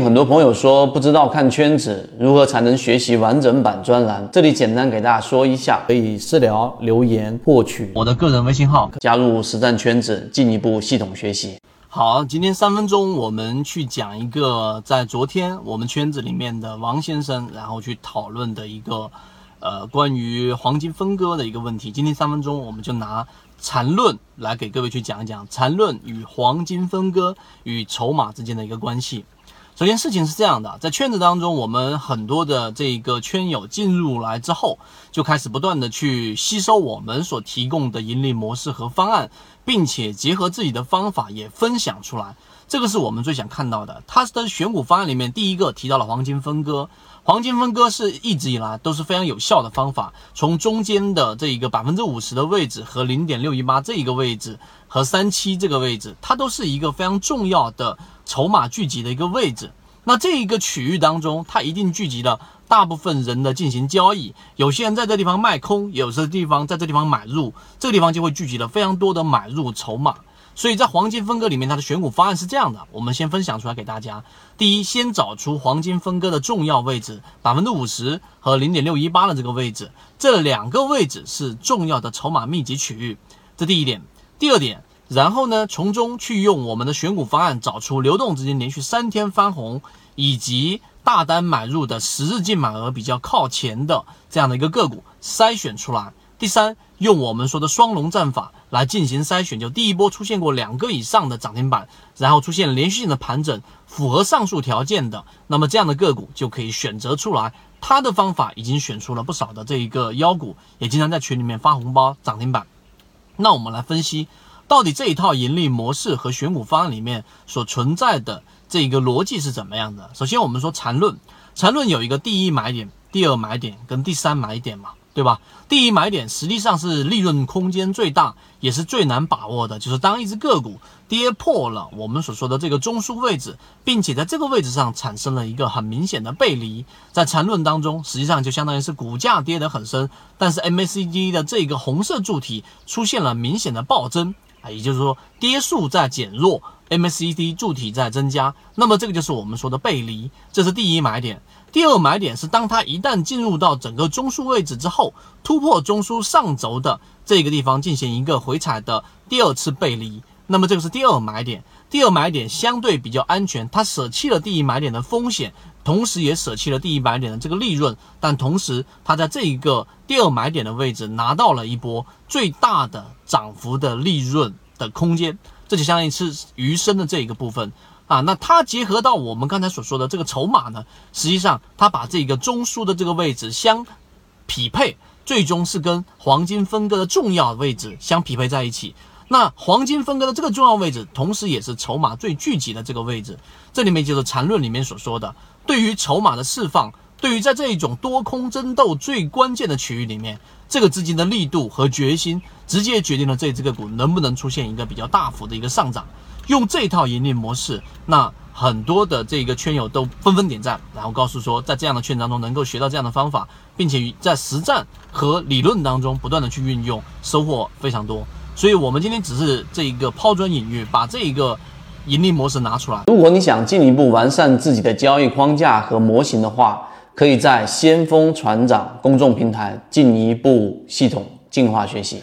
很多朋友说不知道看圈子如何才能学习完整版专栏，这里简单给大家说一下，可以私聊留言获取我的个人微信号，加入实战圈子，进一步系统学习。好，今天三分钟我们去讲一个在昨天我们圈子里面的王先生，然后去讨论的一个呃关于黄金分割的一个问题。今天三分钟我们就拿缠论来给各位去讲一讲缠论与黄金分割与筹码之间的一个关系。首先，事情是这样的，在圈子当中，我们很多的这个圈友进入来之后，就开始不断的去吸收我们所提供的盈利模式和方案，并且结合自己的方法也分享出来。这个是我们最想看到的。它的选股方案里面，第一个提到了黄金分割，黄金分割是一直以来都是非常有效的方法。从中间的这一个百分之五十的位置和零点六一八这一个位置和三七这个位置，它都是一个非常重要的。筹码聚集的一个位置，那这一个区域当中，它一定聚集了大部分人的进行交易。有些人在这地方卖空，有些地方在这地方买入，这个地方就会聚集了非常多的买入筹码。所以在黄金分割里面，它的选股方案是这样的，我们先分享出来给大家。第一，先找出黄金分割的重要位置，百分之五十和零点六一八的这个位置，这两个位置是重要的筹码密集区域。这第一点。第二点。然后呢，从中去用我们的选股方案找出流动资金连续三天翻红，以及大单买入的十日净买额比较靠前的这样的一个个股筛选出来。第三，用我们说的双龙战法来进行筛选，就第一波出现过两个以上的涨停板，然后出现连续性的盘整，符合上述条件的，那么这样的个股就可以选择出来。他的方法已经选出了不少的这一个妖股，也经常在群里面发红包涨停板。那我们来分析。到底这一套盈利模式和选股方案里面所存在的这个逻辑是怎么样的？首先，我们说缠论，缠论有一个第一买点、第二买点跟第三买点嘛，对吧？第一买点实际上是利润空间最大，也是最难把握的，就是当一只个股跌破了我们所说的这个中枢位置，并且在这个位置上产生了一个很明显的背离，在缠论当中，实际上就相当于是股价跌得很深，但是 MACD 的这个红色柱体出现了明显的暴增。啊，也就是说，跌速在减弱，MACD 柱体在增加，那么这个就是我们说的背离，这是第一买点。第二买点是当它一旦进入到整个中枢位置之后，突破中枢上轴的这个地方进行一个回踩的第二次背离，那么这个是第二买点。第二买点相对比较安全，它舍弃了第一买点的风险。同时也舍弃了第一买点的这个利润，但同时它在这一个第二买点的位置拿到了一波最大的涨幅的利润的空间，这就相当于是余生的这一个部分啊。那它结合到我们刚才所说的这个筹码呢，实际上它把这个中枢的这个位置相匹配，最终是跟黄金分割的重要位置相匹配在一起。那黄金分割的这个重要位置，同时也是筹码最聚集的这个位置，这里面就是缠论里面所说的。对于筹码的释放，对于在这一种多空争斗最关键的区域里面，这个资金的力度和决心，直接决定了这只个股能不能出现一个比较大幅的一个上涨。用这套盈利模式，那很多的这个圈友都纷纷点赞，然后告诉说，在这样的圈当中能够学到这样的方法，并且在实战和理论当中不断的去运用，收获非常多。所以，我们今天只是这一个抛砖引玉，把这一个。盈利模式拿出来。如果你想进一步完善自己的交易框架和模型的话，可以在先锋船长公众平台进一步系统进化学习。